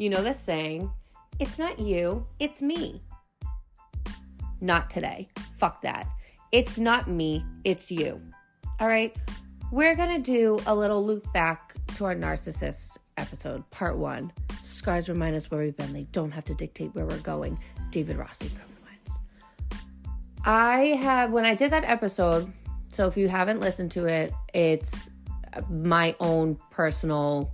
You know the saying, it's not you, it's me. Not today. Fuck that. It's not me, it's you. All right. We're going to do a little loop back to our narcissist episode, part one. Scars remind us where we've been. They don't have to dictate where we're going. David Rossi Criminal I have, when I did that episode, so if you haven't listened to it, it's my own personal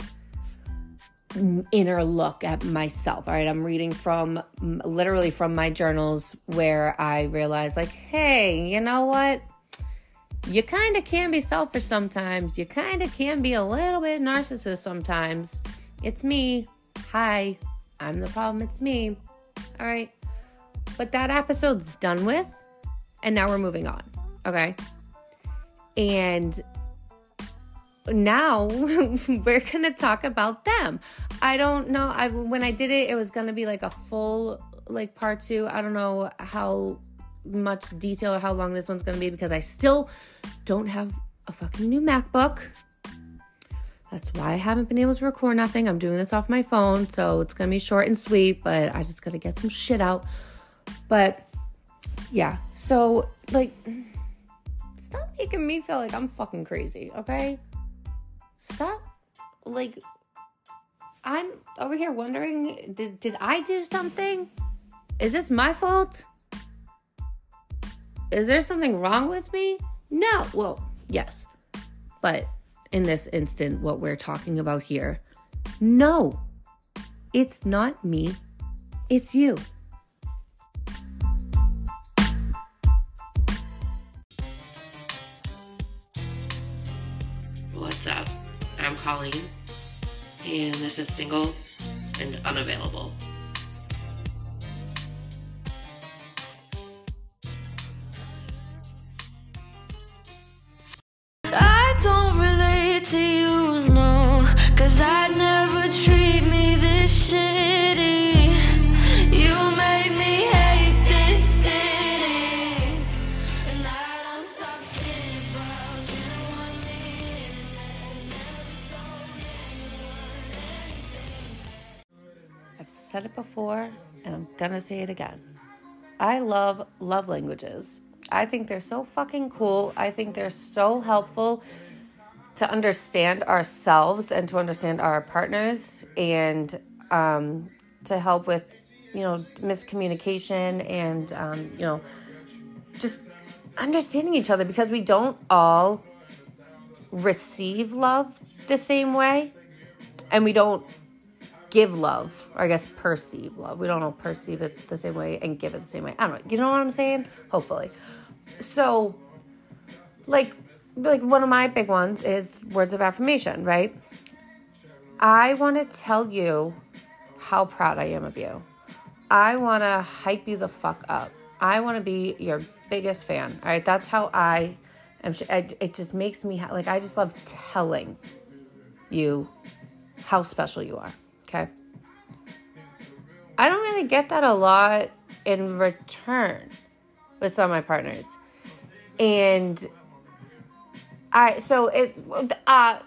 inner look at myself. All right, I'm reading from literally from my journals where I realized, like, hey, you know what? You kind of can be selfish sometimes. You kind of can be a little bit narcissist sometimes. It's me. Hi, I'm the problem. It's me. All right. But that episode's done with, and now we're moving on. Okay. And now we're to talk about them. I don't know. I when I did it, it was to be like a full like part 2. I don't know how much detail or how long this one's to be because I still don't have a fucking new MacBook. That's why I haven't been able to record nothing. I'm doing this off my phone, so it's to be short and sweet, but I just got to get some shit out. But yeah. So like stop making me feel like I'm fucking crazy, okay? Stop. Like, I'm over here wondering did, did I do something? Is this my fault? Is there something wrong with me? No. Well, yes. But in this instant, what we're talking about here, no. It's not me, it's you. And this is single and unavailable. Said it before and I'm gonna say it again. I love love languages. I think they're so fucking cool. I think they're so helpful to understand ourselves and to understand our partners and um, to help with, you know, miscommunication and, um, you know, just understanding each other because we don't all receive love the same way and we don't give love, or I guess perceive love. We don't all perceive it the same way and give it the same way. I don't know. You know what I'm saying? Hopefully. So, like, like one of my big ones is words of affirmation, right? I want to tell you how proud I am of you. I want to hype you the fuck up. I want to be your biggest fan. All right, that's how I am. It just makes me like I just love telling you how special you are. Okay. I don't really get that a lot in return with some of my partners. And I, so it, uh,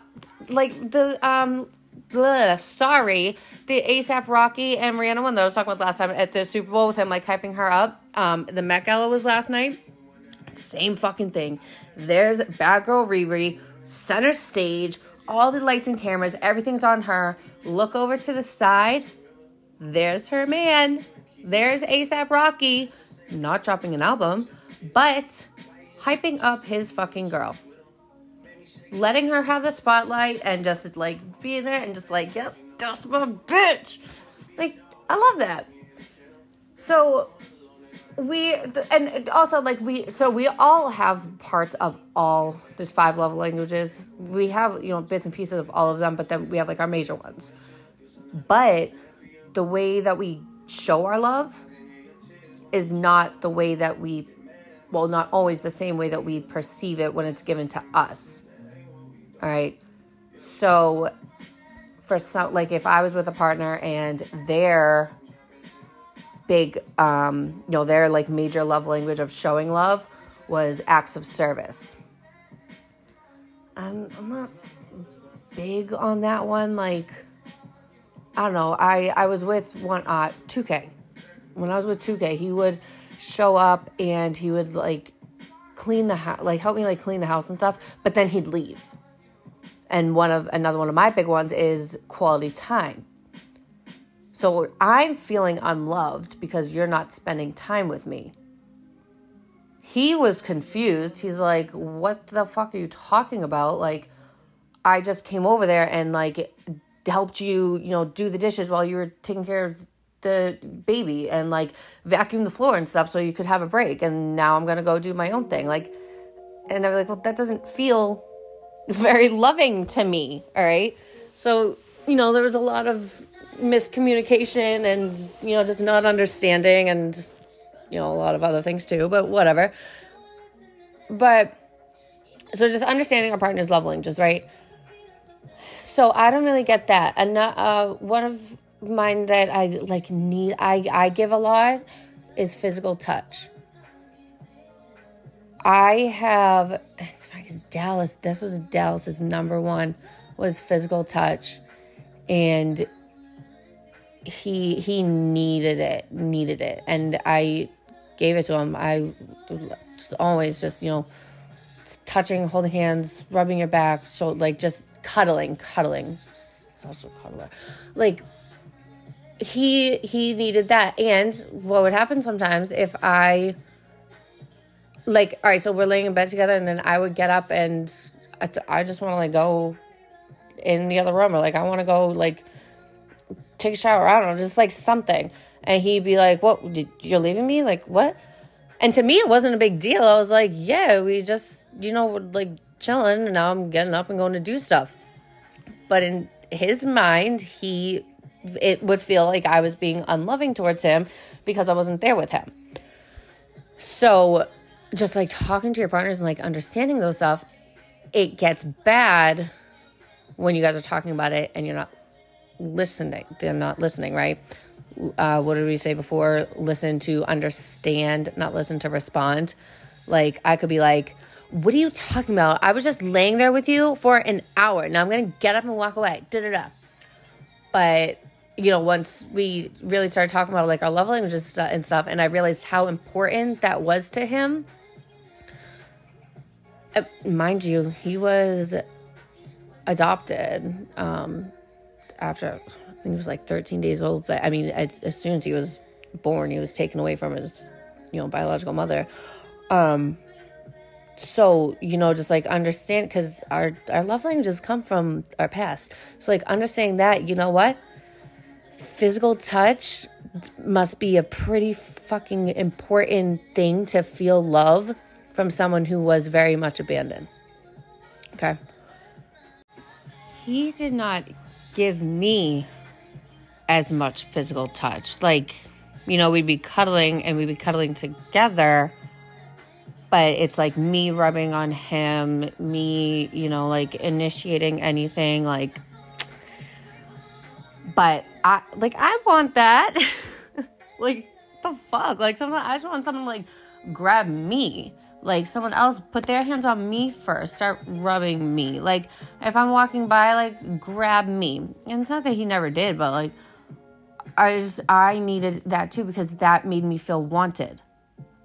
like the, um, bleh, sorry, the ASAP Rocky and Rihanna one that I was talking about last time at the Super Bowl with him like hyping her up. Um, the Met Gala was last night. Same fucking thing. There's Bad Girl Riri, center stage, all the lights and cameras, everything's on her. Look over to the side. There's her man. There's ASAP Rocky, not dropping an album, but hyping up his fucking girl. Letting her have the spotlight and just like being there and just like, yep, that's my bitch. Like, I love that. So we and also like we so we all have parts of all there's five love languages. We have you know bits and pieces of all of them but then we have like our major ones. But the way that we show our love is not the way that we well not always the same way that we perceive it when it's given to us. All right? So for some like if i was with a partner and they're big, um, you know, their like major love language of showing love was acts of service. I'm, I'm not big on that one. Like, I don't know. I I was with one uh 2K. When I was with 2K, he would show up and he would like clean the house, like help me like clean the house and stuff, but then he'd leave. And one of another one of my big ones is quality time. So I'm feeling unloved because you're not spending time with me. He was confused. He's like, "What the fuck are you talking about?" Like I just came over there and like helped you, you know, do the dishes while you were taking care of the baby and like vacuum the floor and stuff so you could have a break. And now I'm gonna go do my own thing. Like, and I'm like, well, that doesn't feel very loving to me. All right. So, you know, there was a lot of miscommunication and, you know, just not understanding and, just, you know, a lot of other things too, but whatever. But so just understanding our partner's love languages, right? So I don't really get that. And uh, one of mine that I like need, I I give a lot is physical touch. I have it's funny Dallas. This was Dallas's number one was physical touch, and he he needed it, needed it, and I gave it to him. I just always just you know touching, holding hands, rubbing your back, so like just cuddling, cuddling, such a cuddler. Like he he needed that. And what would happen sometimes if I like all right, so we're laying in bed together and then I would get up and I, I just want to like go in the other room or like I want to go like take a shower. I don't know, just like something. And he'd be like, "What? You're leaving me? Like what?" And to me, it wasn't a big deal. I was like, "Yeah, we just, you know, like chilling and now I'm getting up and going to do stuff. But in his mind, he it would feel like I was being unloving towards him because I wasn't there with him. So just like talking to your partners and like understanding those stuff, it gets bad when you guys are talking about it and you're not listening. They're not listening, right? Uh, what did we say before? Listen to understand, not listen to respond. Like I could be like, what are you talking about? I was just laying there with you for an hour. Now I'm going to get up and walk away. Da da da. But, you know, once we really started talking about like our love languages and stuff, and I realized how important that was to him. Uh, mind you, he was adopted um, after, I think he was like 13 days old. But I mean, as, as soon as he was born, he was taken away from his, you know, biological mother. Um, so you know just like understand because our our love languages come from our past so like understanding that you know what physical touch must be a pretty fucking important thing to feel love from someone who was very much abandoned okay he did not give me as much physical touch like you know we'd be cuddling and we'd be cuddling together but it's like me rubbing on him, me, you know, like initiating anything, like. But I like I want that. like the fuck, like someone I just want someone to, like grab me. Like someone else put their hands on me first, start rubbing me. Like if I'm walking by, like grab me. And it's not that he never did, but like I just I needed that too because that made me feel wanted.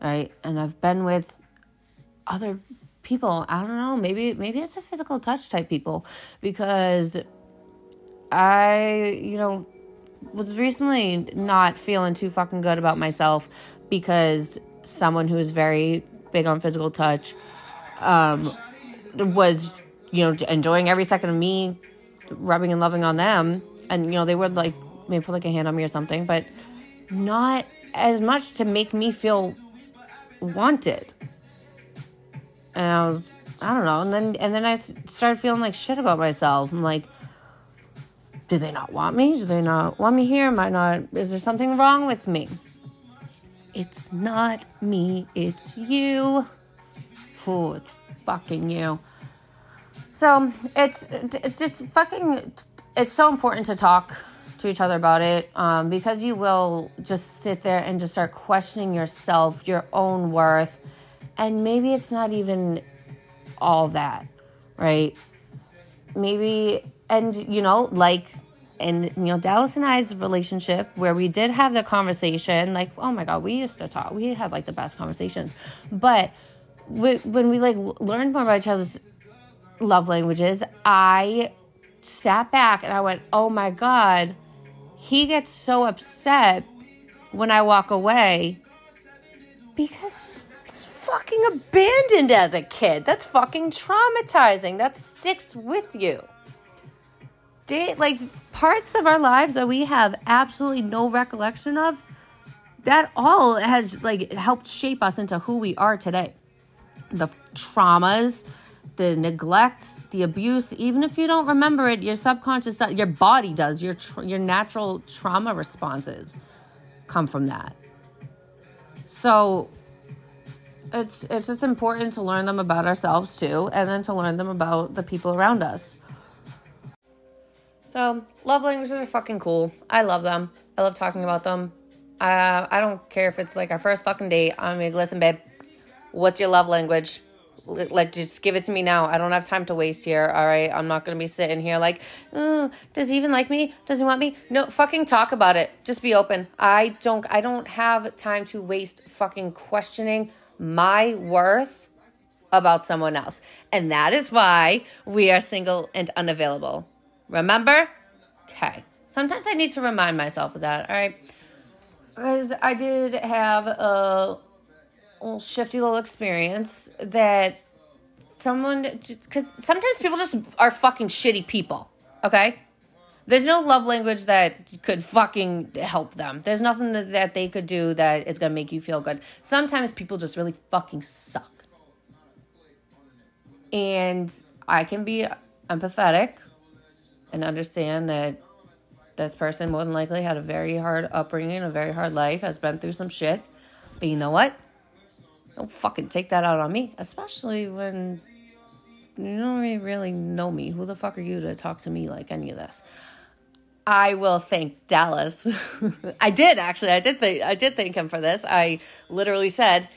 Right? And I've been with other people. I don't know. Maybe maybe it's a physical touch type people because I, you know, was recently not feeling too fucking good about myself because someone who is very big on physical touch um, was, you know, enjoying every second of me rubbing and loving on them. And, you know, they would like maybe put like a hand on me or something, but not as much to make me feel wanted and I was I don't know, and then and then I started feeling like shit about myself. I'm like, do they not want me? Do they not want me here? Am I not? Is there something wrong with me? It's not me. It's you. Oh, it's fucking you. So it's, it's just fucking. It's so important to talk to each other about it um, because you will just sit there and just start questioning yourself, your own worth and maybe it's not even all that, right? Maybe, and you know, like and you know Dallas and I's relationship where we did have the conversation like oh my god we used to talk. We had like the best conversations. But we, when we like learned more about each other's love languages I sat back and I went oh my god he gets so upset when I walk away because he's fucking abandoned as a kid. That's fucking traumatizing. That sticks with you day like parts of our lives that we have absolutely no recollection of that all has like helped shape us into who we are today. The traumas the neglect the abuse even if you don't remember it your subconscious your body does. Your your natural trauma responses come from that. So it's it's just important to learn them about ourselves too and then to learn them about the people around us so, love languages are fucking cool. I love them. I love talking about them. Uh, I don't care if it's like our first fucking date. I'm like, listen, babe, what's your love language? Like, just give it to me now. I don't have time to waste here. All right. I'm not going to be sitting here like, does he even like me? Does he want me? No, fucking talk about it. Just be open. I don't, I don't have time to waste fucking questioning my worth about someone else. And that is why we are single and unavailable. Remember? Okay. Sometimes I need to remind myself of that, all right? Because I did have a little shifty little experience that someone, because sometimes people just are fucking shitty people, okay? There's no love language that could fucking help them. There's nothing that, that they could do that is gonna make you feel good. Sometimes people just really fucking suck. And I can be empathetic and understand that this person more than likely had a very hard upbringing, a very hard life, has been through some shit. But you know what? Don't fucking take that out on me, especially when you don't really know me. Who the fuck are you to talk to me like any of this? I will thank Dallas. I did actually. I did think I did thank him for this. I literally said,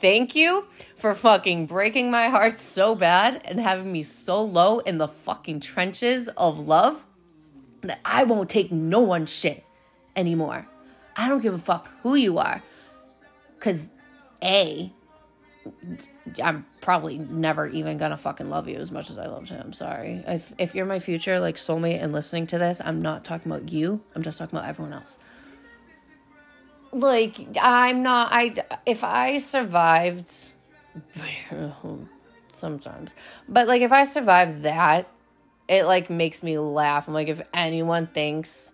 "Thank you for fucking breaking my heart so bad and having me so low in the fucking trenches of love that I won't take no one shit anymore. I don't give a fuck who you are. Cause A, I'm probably never even gonna fucking love you as much as I loved him. Sorry. If if you're my future like soulmate and listening to this, I'm not talking about you. I'm just talking about everyone else. Like I'm not I if I survived sometimes. But like if I survive that, it like makes me laugh. I'm like if anyone thinks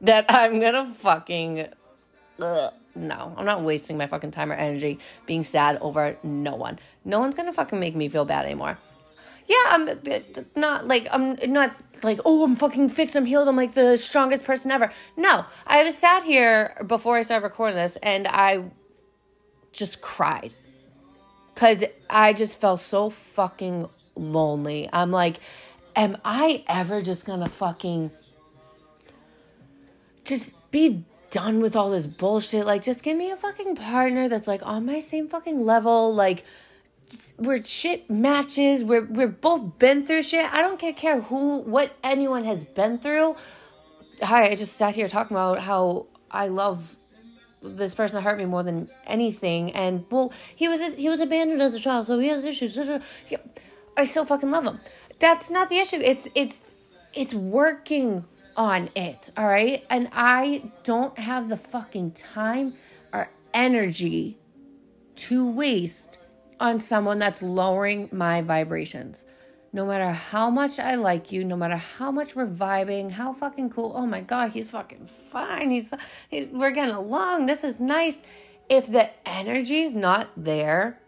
that I'm gonna fucking ugh, no, I'm not wasting my fucking time or energy being sad over no one. No one's gonna fucking make me feel bad anymore. Yeah, I'm uh, not like I'm not like oh I'm fucking fixed, I'm healed, I'm like the strongest person ever. No, I was sat here before I started recording this and I just cried Cause I just felt so fucking lonely. I'm like, am I ever just gonna fucking just be done with all this bullshit? Like, just give me a fucking partner that's like on my same fucking level. Like, we're shit matches. We're we're both been through shit. I don't care who what anyone has been through. Hi, I just sat here talking about how I love this person hurt me more than anything. And well, he was he was abandoned as a child, so he has issues. I still fucking love him. That's not the issue. It's it's it's working on it. All right, and I don't have the fucking time or energy to waste on someone that's lowering my vibrations no matter how much I like you, no matter how much we're vibing, how fucking cool. Oh my god, he's fucking fine. He's, he, we're getting along. This is nice. If the energy's not there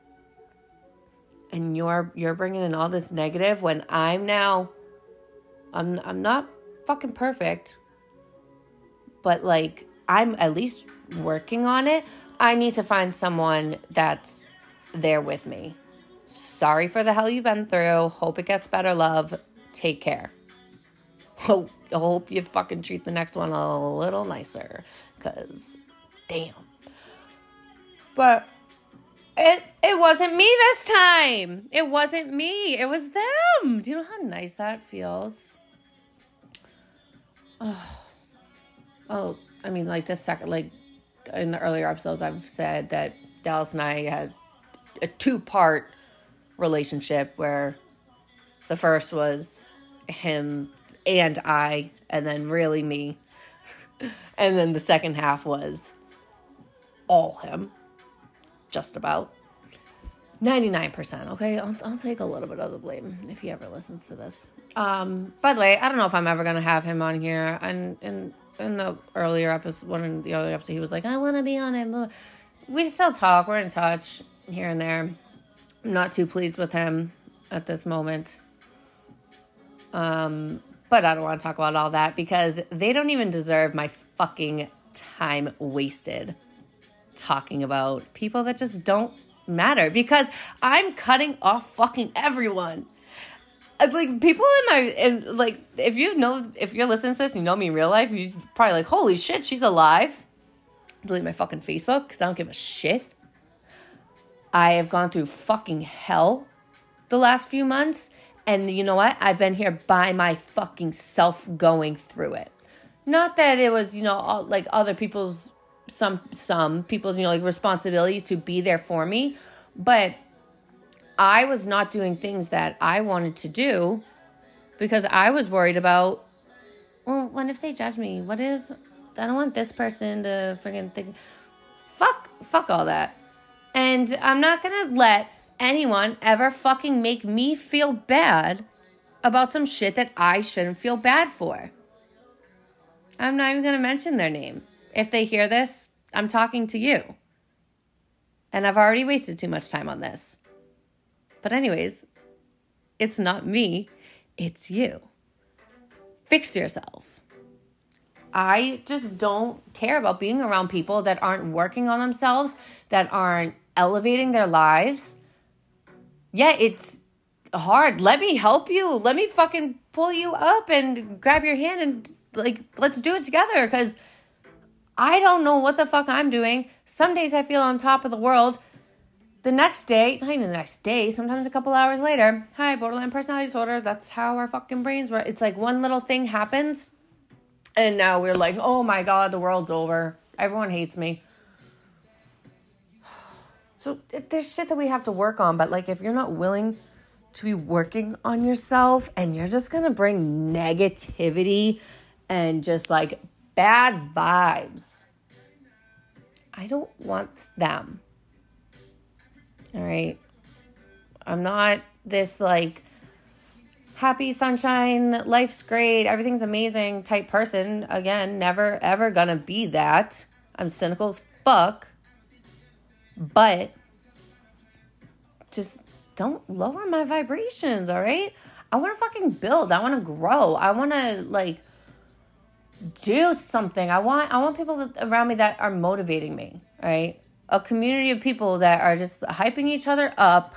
and you're you're bringing in all this negative when I'm now I'm I'm not fucking perfect, but like I'm at least working on it. I need to find someone that's there with me Sorry for the hell you've been through. Hope it gets better, love. Take care. Hope, hope you fucking treat the next one a little nicer. Because, damn. But it it wasn't me this time. It wasn't me. It was them. Do you know how nice that feels? oh, oh I mean, like this second, like in the earlier episodes, I've said that Dallas and I had a two part relationship where the first was him and I, and then really me. and then the second half was all him, just about. 99%, okay? I'll, I'll take a little bit of the blame if he ever listens to this. Um, by the way, I don't know if I'm ever going to have him on here. And in, in the earlier episode, one of the earlier episode, he was like, I want to be on it. We still talk. We're in touch here and there. I'm not too pleased with him at this moment. Um, but I don't want to talk about all that because they don't even deserve my fucking time wasted talking about people that just don't matter because I'm cutting off fucking everyone. Like people in my and like if you know if you're listening to this and you know me in real life, you probably like, holy shit, she's alive. Delete my fucking Facebook because I don't give a shit. I have gone through fucking hell the last few months. And you know what? I've been here by my fucking self going through it. Not that it was, you know, all, like other people's some some people's you know like responsibilities to be there for me but i was not doing things that i wanted to do because i was worried about well what if they judge me what if i don't want this person to freaking think fuck fuck all that and i'm not gonna let anyone ever fucking make me feel bad about some shit that i shouldn't feel bad for i'm not even gonna mention their name if they hear this, I'm talking to you. And I've already wasted too much time on this. But, anyways, it's not me, it's you. Fix yourself. I just don't care about being around people that aren't working on themselves, that aren't elevating their lives. Yeah, it's hard. Let me help you. Let me fucking pull you up and grab your hand and like let's do it together cuz I don't know what the fuck I'm doing. Some days I feel on top of the world. The next day, not even the next day, sometimes a couple hours later, hi, borderline personality disorder. That's how our fucking brains work. It's like one little thing happens, and now we're like, oh my god, the world's over. Everyone hates me. So there's shit that we have to work on, but like if you're not willing to be working on yourself and you're just gonna bring negativity and just like bad vibes. I don't want them. All right. I'm not this like happy sunshine, life's great, everything's amazing type person. Again, never ever gonna be that. I'm cynical as fuck. But just don't lower my vibrations, all right? I wanna fucking build. I wanna grow. I wanna like do something. I want I want people around me that are motivating me, right? A community of people that are just hyping each other up,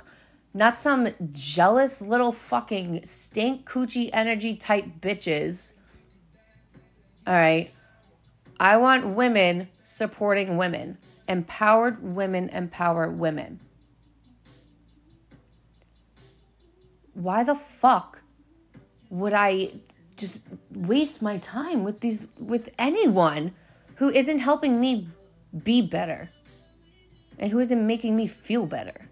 not some jealous little fucking stink coochie energy type bitches. All right. I want women supporting women. Empowered women empower women. Why the fuck would I just waste my time with these with anyone who isn't helping me be better and who isn't making me feel better.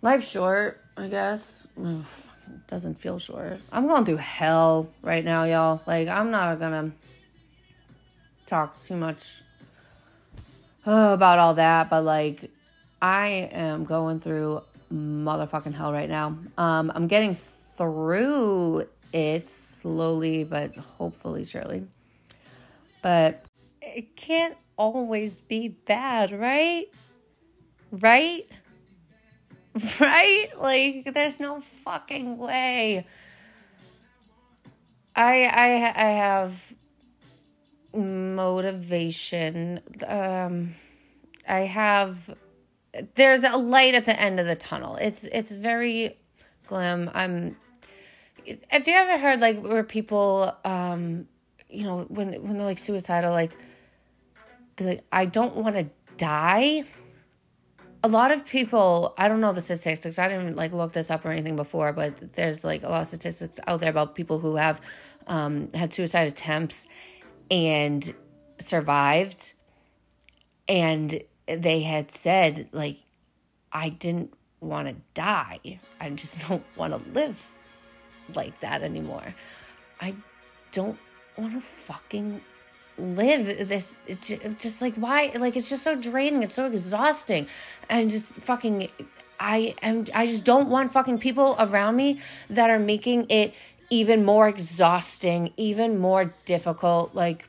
Life's short, I guess. Ugh, doesn't feel short. I'm going through hell right now, y'all. Like, I'm not gonna talk too much uh, about all that, but like, I am going through motherfucking hell right now. Um, I'm getting through it slowly, but hopefully, surely. But it can't always be bad, right? Right? Right? Like, there's no fucking way. I I I have motivation. Um, I have there's a light at the end of the tunnel. It's it's very glim. I'm. Have you ever heard like where people, um, you know, when when they're like suicidal, like, like I don't want to die, a lot of people i don't know the statistics i didn't like look this up or anything before but there's like a lot of statistics out there about people who have um, had suicide attempts and survived. And they had said like i didn't want to die. I just don't want to live like that anymore. I don't want to fucking live this. It's just like why? Like it's just so draining. It's so exhausting. And just fucking i am i just don't want fucking people around me that are making it even more exhausting even more difficult like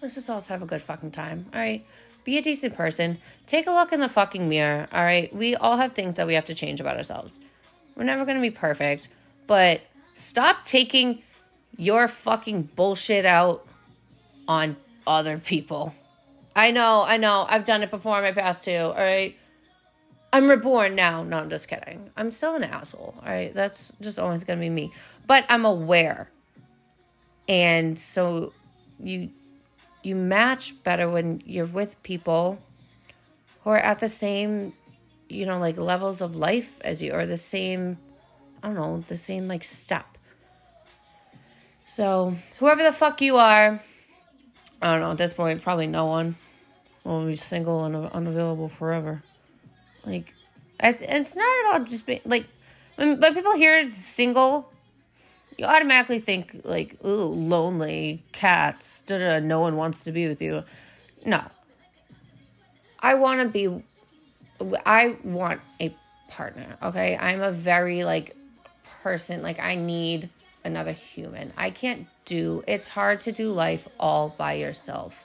let's just all have a good fucking time all right be a decent person take a look in the fucking mirror all right we all have things that we have to change about ourselves we're never going to be perfect but stop taking your fucking bullshit out on other people. I know, I know. I've done it before in my past too. All right. I'm reborn now. No, I'm just kidding. I'm still an asshole. All right. That's just always going to be me. But I'm aware. And so you you match better when you're with people who are at the same, you know, like levels of life as you or the same I don't know, the same like step. So, whoever the fuck you are, I don't know. At this point, probably no one will be single and unavailable forever. Like, it's, it's not at all just being like when, when people hear single, you automatically think like, ooh, lonely cats. Da da. No one wants to be with you. No. I want to be. I want a partner. Okay, I'm a very like person. Like I need another human. I can't do it's hard to do life all by yourself.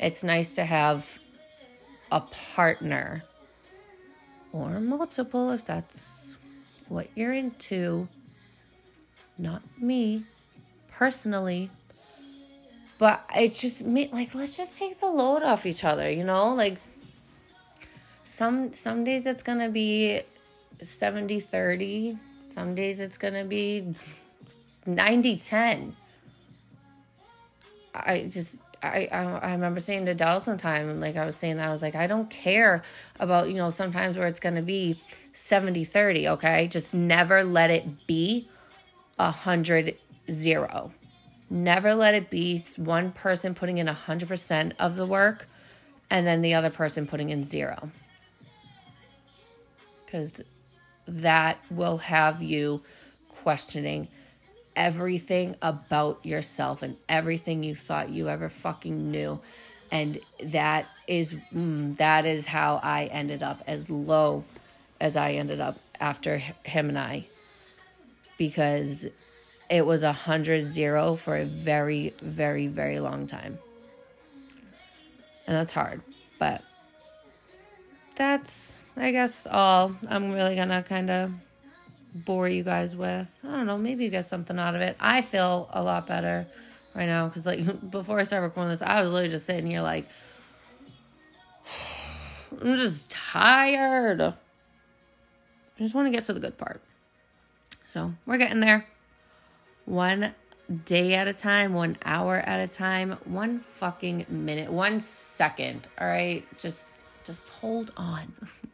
It's nice to have a partner or multiple if that's what you're into. Not me personally. But it's just me like let's just take the load off each other, you know? Like some some days it's going to be 70 30. Some days it's going to be 90 10. I just I, I, I remember saying to Dallas one time, like I was saying that I was like, I don't care about, you know, sometimes where it's gonna be 70 30, okay? Just never let it be a hundred zero. Never let it be one person putting in a hundred percent of the work and then the other person putting in zero. Because that will have you questioning everything about yourself and everything you thought you ever fucking knew. And that is mm, that is how I ended up as low as I ended up after him and I. Because it was a hundred zero for a very, very, very long time. And that's hard. But that's I guess all I'm really gonna kind of bore you guys with. I don't know, maybe you get something out of it. I feel a lot better right now because, like, before I started recording this, I was literally just sitting here, like, I'm just tired. I just want to get to the good part. So, we're getting there. One day at a time, one hour at a time, one fucking minute, one second. All right? Just just hold on.